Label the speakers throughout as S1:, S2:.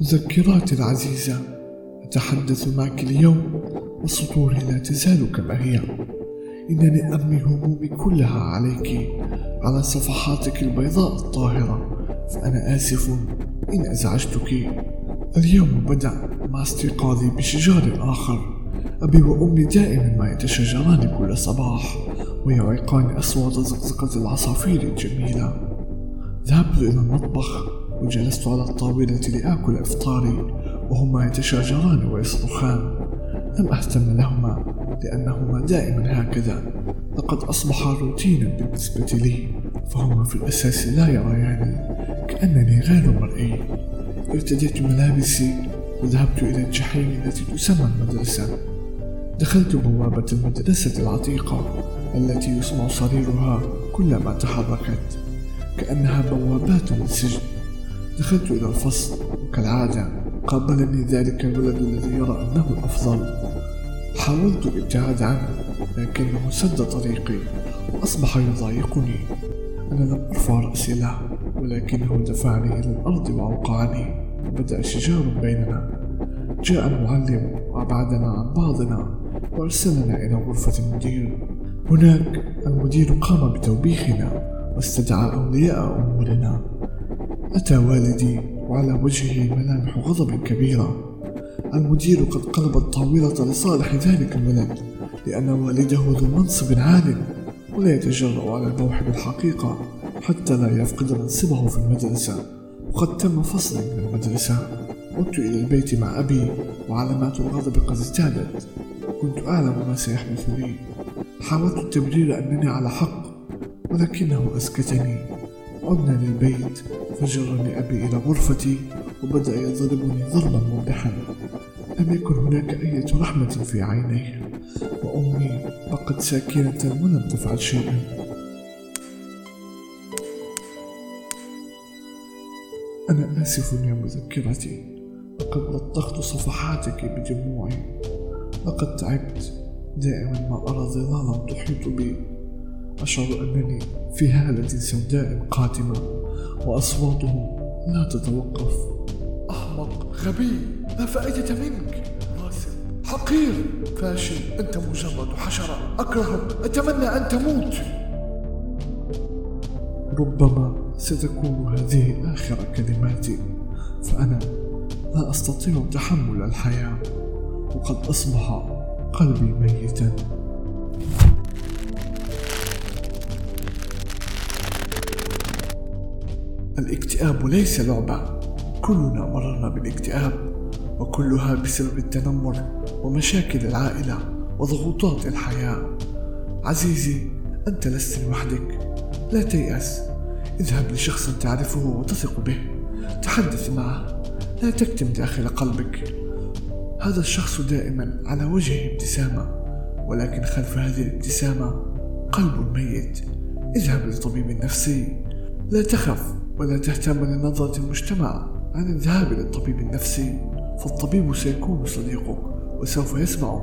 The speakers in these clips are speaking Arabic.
S1: مذكراتي العزيزة أتحدث معك اليوم وسطوري لا تزال كما هي. إنني أرمي همومي كلها عليك على صفحاتك البيضاء الطاهرة. فأنا آسف إن أزعجتك. اليوم بدأ مع استيقاظي بشجار آخر. أبي وأمي دائما ما يتشجران كل صباح ويعيقان أصوات زقزقة العصافير الجميلة. ذهبت إلى المطبخ. وجلست على الطاولة لآكل إفطاري وهما يتشاجران ويصرخان. لم أهتم لهما لأنهما دائما هكذا. لقد أصبحا روتينا بالنسبة لي فهما في الأساس لا يرياني كأنني غير مرئي. ارتديت ملابسي وذهبت إلى الجحيم التي تسمى المدرسة. دخلت بوابة المدرسة العتيقة التي يسمع صريرها كلما تحركت كأنها بوابات للسجن. دخلت إلى الفصل. وكالعادة قابلني ذلك الولد الذي يرى أنه الأفضل حاولت الابتعاد عنه لكنه سد طريقي. وأصبح يضايقني. أنا لم أرفع رأسي له ولكنه دفعني إلى الأرض وأوقعني. وبدأ شجار بيننا. جاء المعلم وأبعدنا عن بعضنا وأرسلنا إلى غرفة المدير. هناك المدير قام بتوبيخنا واستدعى أولياء أمورنا. أتى والدي وعلى وجهه ملامح غضب كبيرة. المدير قد قلب الطاولة لصالح ذلك الولد لأن والده ذو منصب عال ولا يتجرأ على البوح بالحقيقة حتى لا يفقد منصبه في المدرسة. وقد تم فصلي من المدرسة. عدت إلى البيت مع أبي وعلامات الغضب قد ازدادت. كنت أعلم ما سيحدث لي. حاولت التبرير أنني على حق ولكنه أسكتني. عدنا للبيت. فجرني أبي إلى غرفتي وبدأ يضربني ضربا موضحا. لم يكن هناك أي رحمة في عينيه. وأمي بقت ساكنة ولم تفعل شيئا. أنا آسف يا مذكرتي لقد لطخت صفحاتك بدموعي لقد تعبت. دائما ما أرى ظلالا تحيط بي. أشعر أنني في هالة سوداء قاتمة وأصواتهم لا تتوقف. أحمق غبي لا فائدة منك؟ حقير فاشل أنت مجرد حشرة أكرهك أتمنى أن تموت. ربما ستكون هذه آخر كلماتي فأنا لا أستطيع تحمل الحياة وقد أصبح قلبي ميتا. الاكتئاب ليس لعبة. كلنا مررنا بالاكتئاب وكلها بسبب التنمر ومشاكل العائلة وضغوطات الحياة. عزيزي أنت لست لوحدك. لا تيأس. اذهب لشخص تعرفه وتثق به. تحدث معه. لا تكتم داخل قلبك. هذا الشخص دائما على وجهه ابتسامة ولكن خلف هذه الابتسامة قلب ميت. اذهب لطبيب نفسي لا تخف. ولا تهتم لنظرة المجتمع. عن الذهاب للطبيب النفسي فالطبيب سيكون صديقك وسوف يسمعك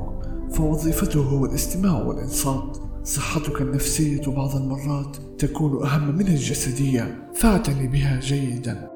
S1: فوظيفته هو الاستماع والإنصات. صحتك النفسية بعض المرات تكون أهم من الجسدية. فاعتني بها جيدا.